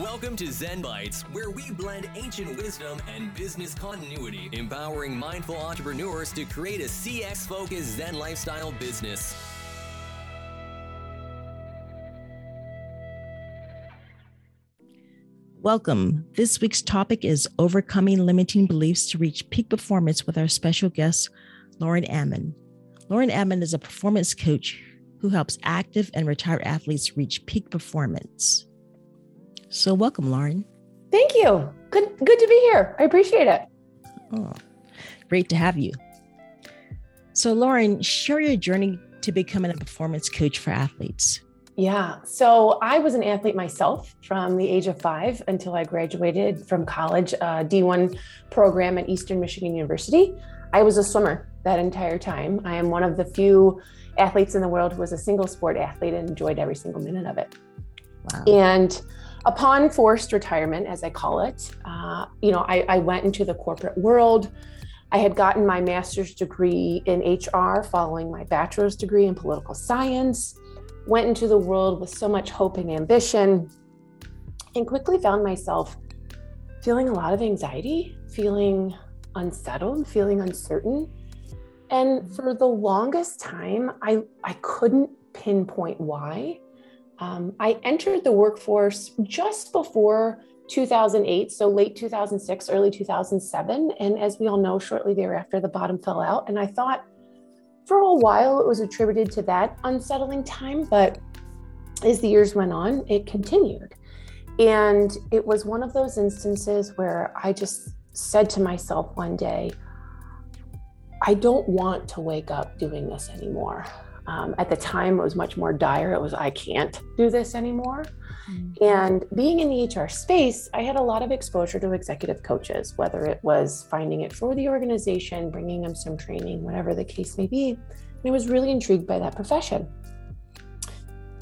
Welcome to Zen Bites, where we blend ancient wisdom and business continuity, empowering mindful entrepreneurs to create a CX focused Zen lifestyle business. Welcome. This week's topic is overcoming limiting beliefs to reach peak performance with our special guest, Lauren Ammon. Lauren Ammon is a performance coach who helps active and retired athletes reach peak performance. So, welcome, Lauren. Thank you. Good, good to be here. I appreciate it. Oh, great to have you. So, Lauren, share your journey to becoming a performance coach for athletes. Yeah. So I was an athlete myself from the age of five until I graduated from college, uh, D1 program at Eastern Michigan University. I was a swimmer that entire time. I am one of the few athletes in the world who was a single sport athlete and enjoyed every single minute of it. Wow. And upon forced retirement, as I call it, uh, you know, I, I went into the corporate world. I had gotten my master's degree in HR following my bachelor's degree in political science went into the world with so much hope and ambition, and quickly found myself feeling a lot of anxiety, feeling unsettled, feeling uncertain. And for the longest time, I, I couldn't pinpoint why. Um, I entered the workforce just before 2008, so late 2006, early 2007. And as we all know, shortly thereafter, the bottom fell out. And I thought, for a while, it was attributed to that unsettling time, but as the years went on, it continued. And it was one of those instances where I just said to myself one day, I don't want to wake up doing this anymore. Um, at the time, it was much more dire. It was, I can't do this anymore. Mm-hmm. And being in the HR space, I had a lot of exposure to executive coaches, whether it was finding it for the organization, bringing them some training, whatever the case may be. And I was really intrigued by that profession.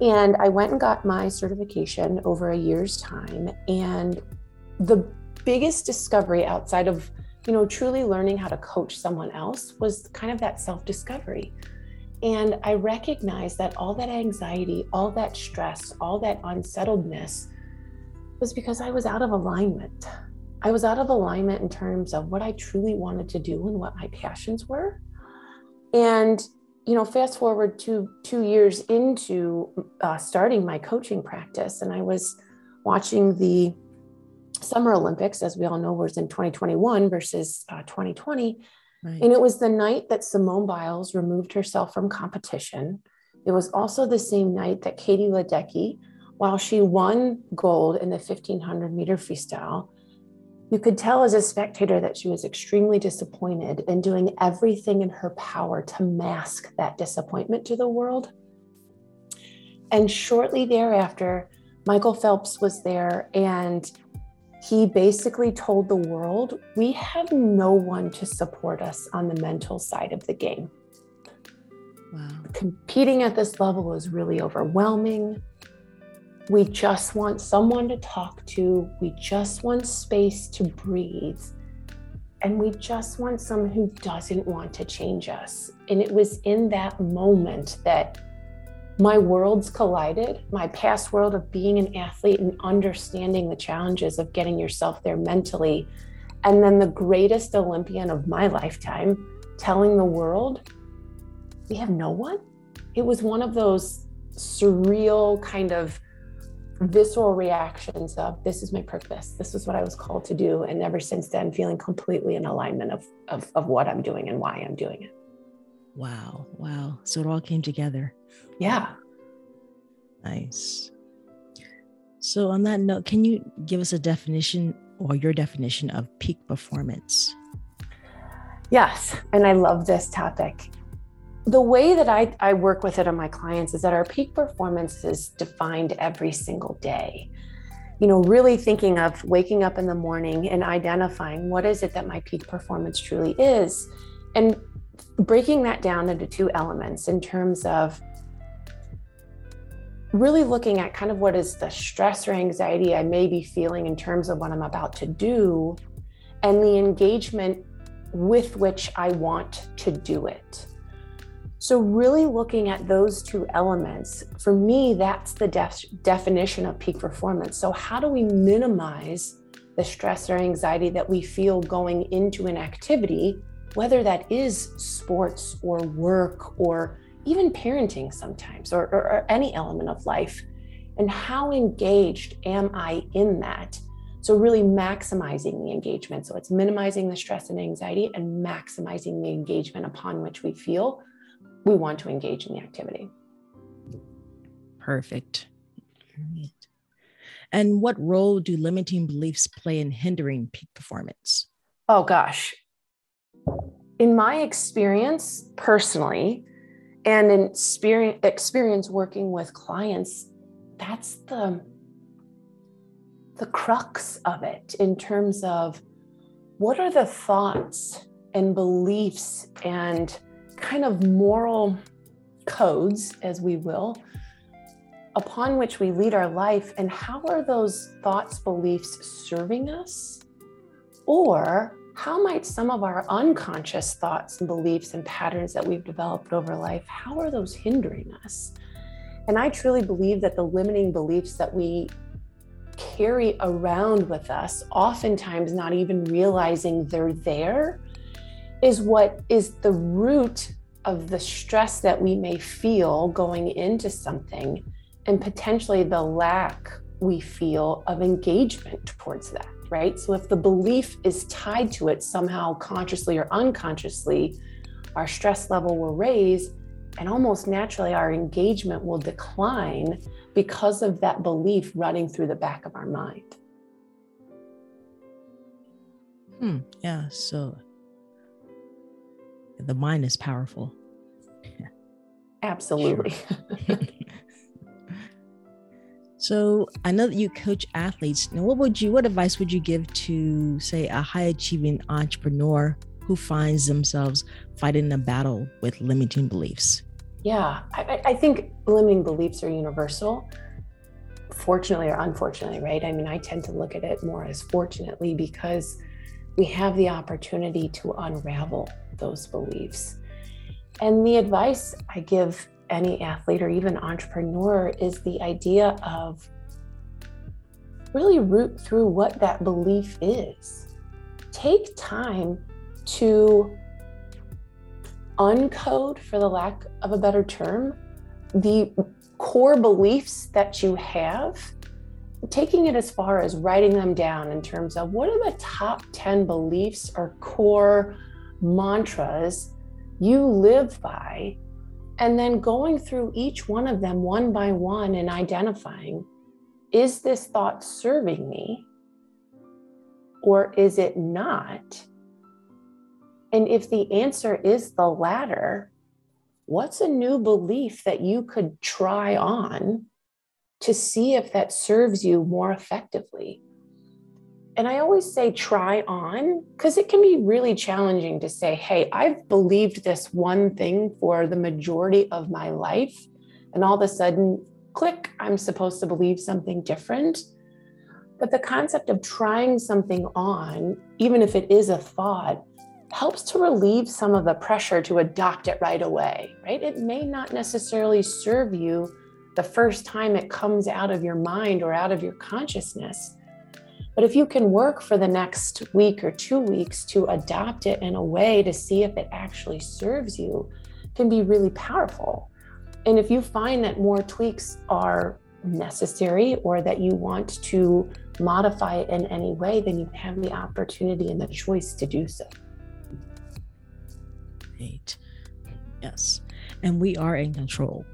And I went and got my certification over a year's time. And the biggest discovery outside of, you know, truly learning how to coach someone else was kind of that self discovery. And I recognized that all that anxiety, all that stress, all that unsettledness was because I was out of alignment. I was out of alignment in terms of what I truly wanted to do and what my passions were. And, you know, fast forward to two years into uh, starting my coaching practice, and I was watching the Summer Olympics, as we all know, was in 2021 versus uh, 2020. Right. And it was the night that Simone Biles removed herself from competition. It was also the same night that Katie Ledecky, while she won gold in the 1500 meter freestyle, you could tell as a spectator that she was extremely disappointed and doing everything in her power to mask that disappointment to the world. And shortly thereafter, Michael Phelps was there and he basically told the world we have no one to support us on the mental side of the game. Wow. Competing at this level is really overwhelming. We just want someone to talk to. We just want space to breathe. And we just want someone who doesn't want to change us. And it was in that moment that my worlds collided my past world of being an athlete and understanding the challenges of getting yourself there mentally and then the greatest olympian of my lifetime telling the world we have no one. It was one of those surreal kind of visceral reactions of this is my purpose. This is what i was called to do. And ever since then feeling completely in alignment of, of, of what i'm doing and why i'm doing it wow wow so it all came together yeah. Nice. So, on that note, can you give us a definition or your definition of peak performance? Yes. And I love this topic. The way that I, I work with it on my clients is that our peak performance is defined every single day. You know, really thinking of waking up in the morning and identifying what is it that my peak performance truly is, and breaking that down into two elements in terms of really looking at kind of what is the stress or anxiety I may be feeling in terms of what I'm about to do and the engagement with which I want to do it. So, really looking at those two elements, for me, that's the def- definition of peak performance. So, how do we minimize the stress or anxiety that we feel going into an activity, whether that is sports or work or even parenting sometimes, or, or, or any element of life? And how engaged am I in that? So, really maximizing the engagement. So, it's minimizing the stress and anxiety and maximizing the engagement upon which we feel we want to engage in the activity. Perfect. And what role do limiting beliefs play in hindering peak performance? Oh, gosh. In my experience personally, and in experience, working with clients, that's the the crux of it in terms of what are the thoughts and beliefs and kind of moral codes, as we will, upon which we lead our life, and how are those thoughts, beliefs serving us? Or how might some of our unconscious thoughts and beliefs and patterns that we've developed over life, how are those hindering us? And I truly believe that the limiting beliefs that we carry around with us, oftentimes not even realizing they're there, is what is the root of the stress that we may feel going into something and potentially the lack we feel of engagement towards that, right? So if the belief is tied to it somehow consciously or unconsciously, our stress level will raise and almost naturally our engagement will decline because of that belief running through the back of our mind. Hmm. Yeah. So the mind is powerful. Absolutely. Sure. so I know that you coach athletes. Now, what would you, what advice would you give to, say, a high achieving entrepreneur who finds themselves fighting a battle with limiting beliefs? Yeah, I, I think limiting beliefs are universal fortunately or unfortunately, right? I mean, I tend to look at it more as fortunately because we have the opportunity to unravel those beliefs. And the advice I give any athlete or even entrepreneur is the idea of really root through what that belief is. Take time to uncode, for the lack of a better term, the core beliefs that you have, taking it as far as writing them down in terms of what are the top 10 beliefs or core mantras you live by, and then going through each one of them one by one and identifying is this thought serving me or is it not? And if the answer is the latter, what's a new belief that you could try on to see if that serves you more effectively? And I always say try on because it can be really challenging to say, hey, I've believed this one thing for the majority of my life. And all of a sudden, click, I'm supposed to believe something different. But the concept of trying something on, even if it is a thought, helps to relieve some of the pressure to adopt it right away, right? It may not necessarily serve you the first time it comes out of your mind or out of your consciousness. But if you can work for the next week or two weeks to adopt it in a way to see if it actually serves you, can be really powerful. And if you find that more tweaks are necessary or that you want to modify it in any way, then you have the opportunity and the choice to do so. Right. Yes. And we are in control.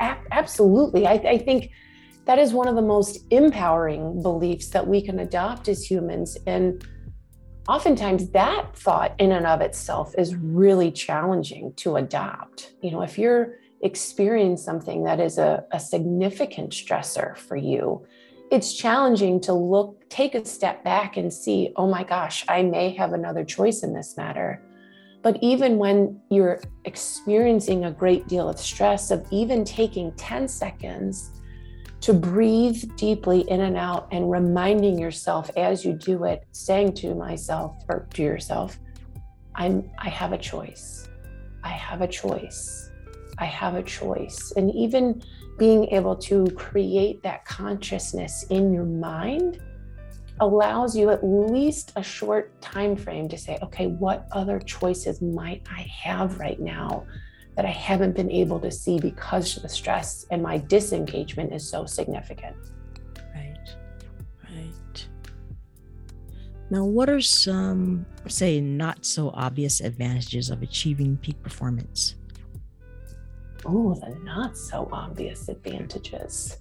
A- absolutely. I, I think that is one of the most empowering beliefs that we can adopt as humans. And oftentimes that thought in and of itself is really challenging to adopt. You know, if you're experiencing something that is a, a significant stressor for you, it's challenging to look, take a step back and see, oh my gosh, I may have another choice in this matter. But even when you're experiencing a great deal of stress, of even taking 10 seconds to breathe deeply in and out and reminding yourself as you do it, saying to myself or to yourself, I'm I have a choice. I have a choice. I have a choice. And even being able to create that consciousness in your mind allows you at least a short time frame to say okay what other choices might i have right now that i haven't been able to see because the stress and my disengagement is so significant. Right right. Now what are some say not so obvious advantages of achieving peak performance? Oh the not so obvious advantages.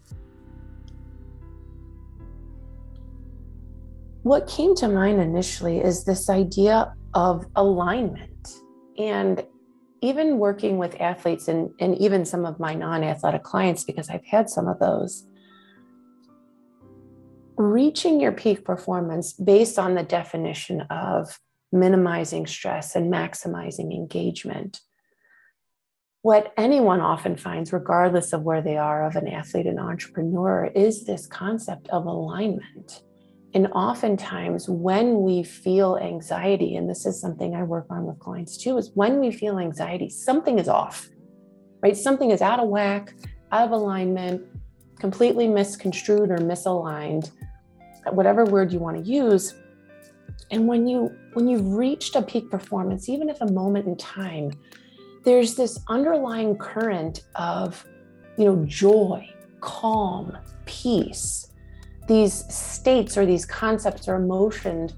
What came to mind initially is this idea of alignment. And even working with athletes and, and even some of my non athletic clients, because I've had some of those, reaching your peak performance based on the definition of minimizing stress and maximizing engagement. What anyone often finds, regardless of where they are, of an athlete and entrepreneur, is this concept of alignment and oftentimes, when we feel anxiety, and this is something I work on with clients too, is when we feel anxiety, something is off, right? Something is out of whack, out of alignment, completely misconstrued or misaligned, whatever word you want to use. And when you when you've reached a peak performance, even if a moment in time, there's this underlying current of, you know, joy, calm, peace these states or these concepts or emotions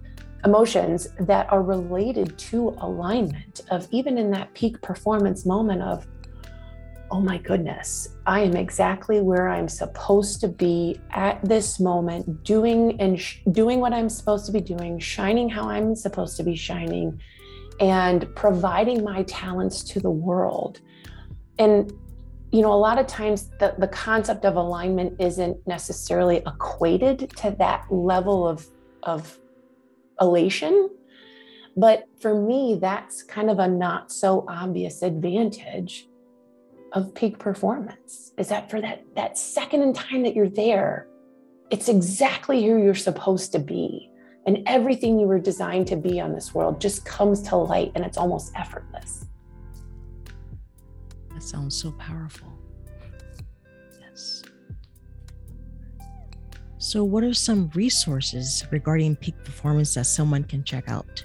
emotions that are related to alignment of even in that peak performance moment of oh my goodness i am exactly where i'm supposed to be at this moment doing and sh- doing what i'm supposed to be doing shining how i'm supposed to be shining and providing my talents to the world. And you know, a lot of times the, the concept of alignment isn't necessarily equated to that level of, of elation. But for me, that's kind of a not so obvious advantage of peak performance is that for that, that second in time that you're there, it's exactly who you're supposed to be. And everything you were designed to be on this world just comes to light and it's almost effortless. That sounds so powerful. Yes. So, what are some resources regarding peak performance that someone can check out?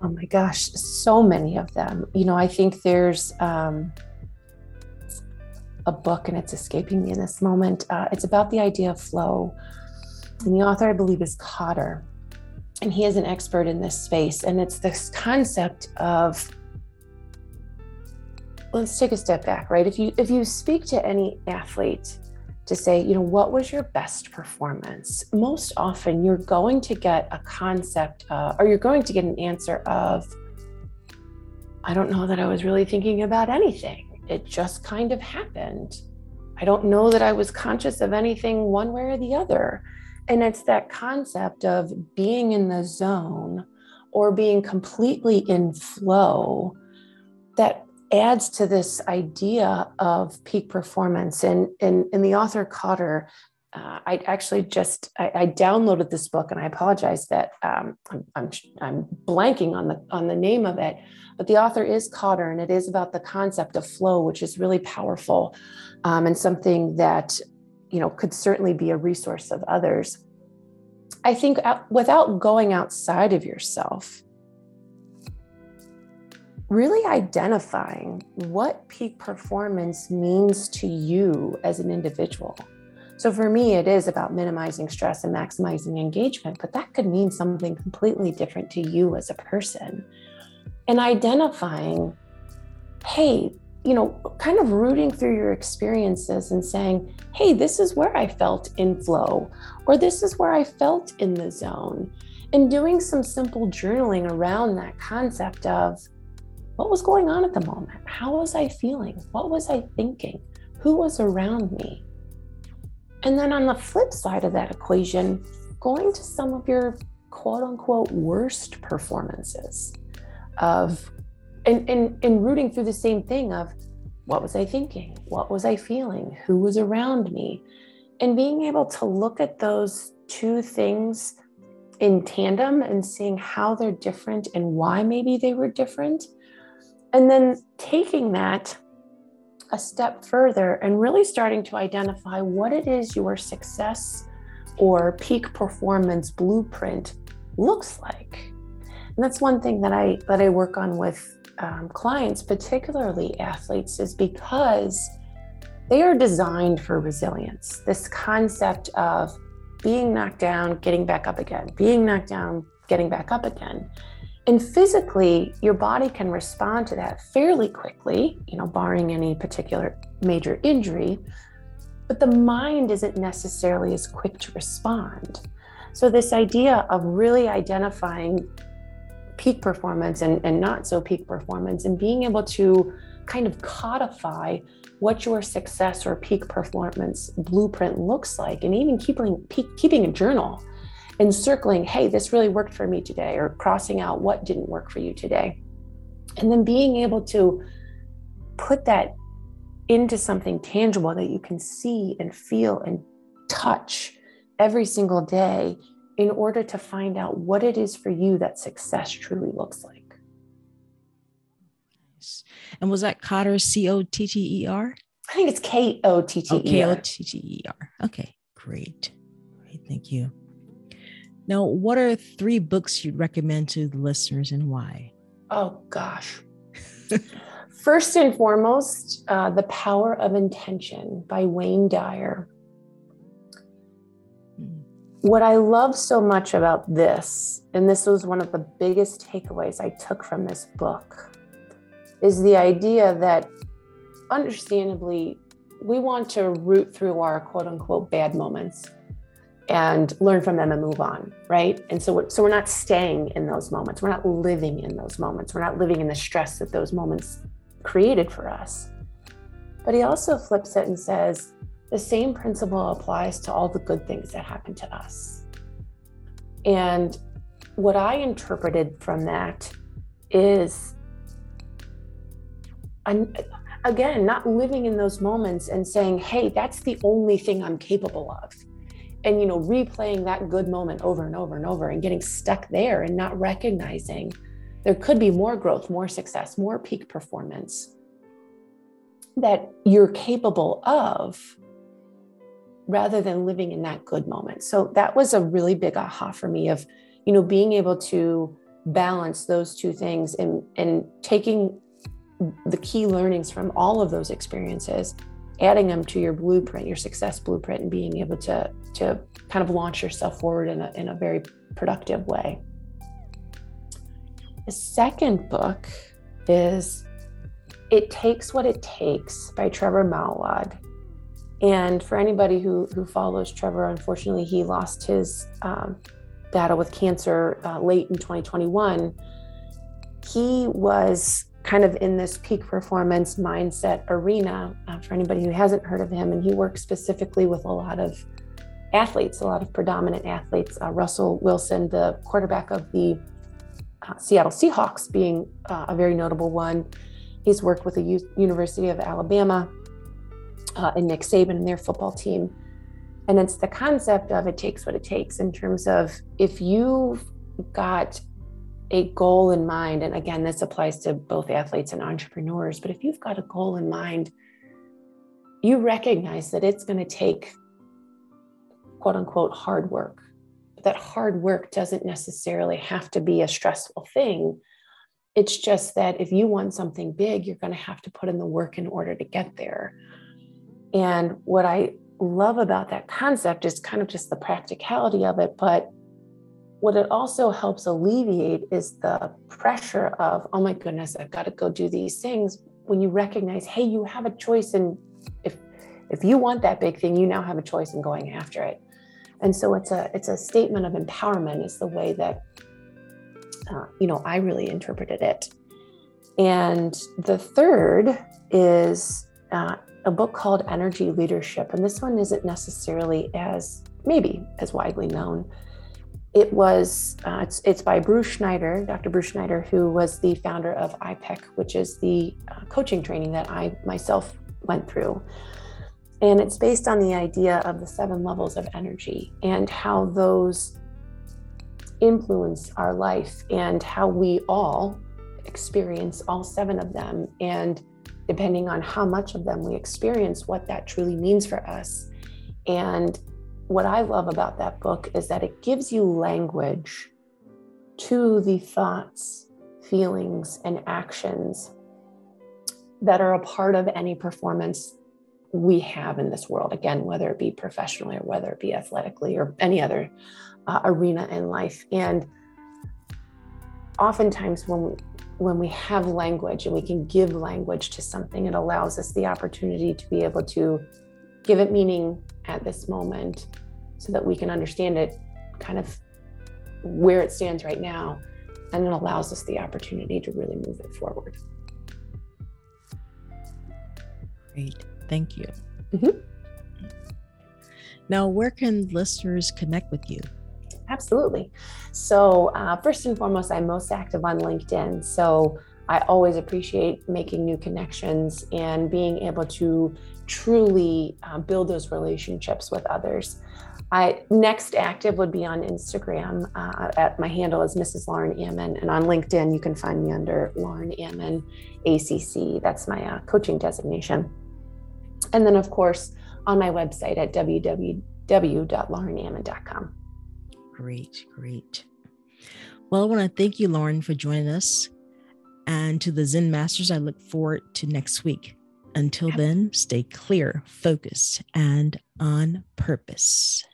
Oh my gosh, so many of them. You know, I think there's um, a book, and it's escaping me in this moment. Uh, it's about the idea of flow. And the author, I believe, is Kotter. And he is an expert in this space. And it's this concept of let's take a step back, right? If you if you speak to any athlete to say, you know, what was your best performance? Most often you're going to get a concept uh, or you're going to get an answer of, I don't know that I was really thinking about anything. It just kind of happened. I don't know that I was conscious of anything one way or the other. And it's that concept of being in the zone or being completely in flow that adds to this idea of peak performance. And in, in the author Kotter, uh, I actually just I, I, downloaded this book, and I apologize that um, I'm, I'm, I'm blanking on the on the name of it. But the author is Kotter, and it is about the concept of flow, which is really powerful, um, and something that you know could certainly be a resource of others. I think without going outside of yourself, really identifying what peak performance means to you as an individual. So for me, it is about minimizing stress and maximizing engagement, but that could mean something completely different to you as a person. And identifying, hey, you know, kind of rooting through your experiences and saying, hey, this is where I felt in flow, or this is where I felt in the zone. And doing some simple journaling around that concept of, what was going on at the moment? How was I feeling? What was I thinking? Who was around me? And then on the flip side of that equation, going to some of your quote unquote worst performances of and, and, and rooting through the same thing of what was I thinking? What was I feeling? Who was around me? And being able to look at those two things in tandem and seeing how they're different and why maybe they were different And then taking that a step further and really starting to identify what it is your success or peak performance blueprint looks like. And that's one thing that I that I work on with um, clients, particularly athletes, is because they are designed for resilience. This concept of being knocked down, getting back up again, being knocked down, getting back up again. And physically, your body can respond to that fairly quickly, you know, barring any particular major injury. But the mind isn't necessarily as quick to respond. So, this idea of really identifying peak performance and, and not so peak performance and being able to kind of codify what your success or peak performance blueprint looks like and even keeping keeping a journal and circling hey this really worked for me today or crossing out what didn't work for you today and then being able to put that into something tangible that you can see and feel and touch every single day in order to find out what it is for you that success truly looks like and was that Cotter, C O T T E R? I think it's K O T T E R. Oh, K O T T E R. Okay, great. Great. Thank you. Now, what are three books you'd recommend to the listeners and why? Oh, gosh. First and foremost, uh, The Power of Intention by Wayne Dyer. Hmm. What I love so much about this, and this was one of the biggest takeaways I took from this book, is the idea that understandably we want to root through our quote unquote bad moments and learn from them and move on right? And so we're, so we're not staying in those moments. We're not living in those moments. We're not living in the stress that those moments created for us. But he also flips it and says the same principle applies to all the good things that happen to us. And what i interpreted from that is again, not living in those moments and saying, hey, that's the only thing I'm capable of. And, you know, replaying that good moment over and over and over and getting stuck there and not recognizing there could be more growth, more success, more peak performance that you're capable of rather than living in that good moment. So that was a really big aha for me of, you know, being able to balance those two things and and taking the key learnings from all of those experiences adding them to your blueprint your success blueprint and being able to to kind of launch yourself forward in a, in a very productive way. The second book is it takes what it takes by trevor Moawad and for anybody who who follows trevor unfortunately he lost his um, battle with cancer uh, late in 2021 he was kind of in this peak performance mindset arena uh, for anybody who hasn't heard of him. And he works specifically with a lot of athletes, a lot of predominant athletes. Uh, Russell Wilson, the quarterback of the uh, Seattle Seahawks, being uh, a very notable one. He's worked with the U- University of Alabama uh, and Nick Saban and their football team. And it's the concept of it takes what it takes in terms of if you've got a goal in mind, and again, this applies to both athletes and entrepreneurs, but if you've got a goal in mind, you recognize that it's going to take quote unquote hard work. But that hard work doesn't necessarily have to be a stressful thing. It's just that if you want something big, you're going to have to put in the work in order to get there. And what I love about that concept is kind of just the practicality of it, but what it also helps alleviate is the pressure of, oh my goodness, I've got to go do these things. When you recognize, hey, you have a choice, and if if you want that big thing, you now have a choice in going after it. And so it's a it's a statement of empowerment, is the way that uh, you know I really interpreted it. And the third is uh, a book called Energy Leadership, and this one isn't necessarily as maybe as widely known it was uh, it's, it's by bruce schneider dr bruce schneider who was the founder of ipec which is the uh, coaching training that i myself went through and it's based on the idea of the seven levels of energy and how those influence our life and how we all experience all seven of them. And depending on how much of them we experience, what that truly means for us. And what I love about that book is that it gives you language to the thoughts, feelings, and actions that are a part of any performance we have in this world. Again, whether it be professionally or whether it be athletically or any other uh, arena in life. And oftentimes, when we, when we have language and we can give language to something, it allows us the opportunity to be able to give it meaning at this moment so that we can understand it kind of where it stands right now. And it allows us the opportunity to really move it forward. Great. Thank you. Mm-hmm. Now, where can listeners connect with you? Absolutely. So, uh, first and foremost, I'm most active on LinkedIn. So, I always appreciate making new connections and being able to truly uh, build those relationships with others. I next active would be on Instagram. Uh, at my handle is Mrs. Lauren Ammon, and on LinkedIn you can find me under Lauren Ammon ACC. That's my uh, coaching designation. And then, of course, on my website at www.laurenammon.com. Great, great. Well, I want to thank you, Lauren, for joining us. And to the Zen Masters, I look forward to next week. Until then, stay clear, focused, and on purpose.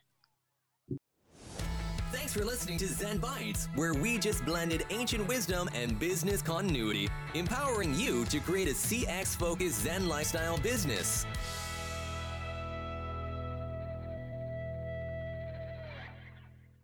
Thanks for listening to Zen Bites, where we just blended ancient wisdom and business continuity, empowering you to create a CX focused Zen lifestyle business.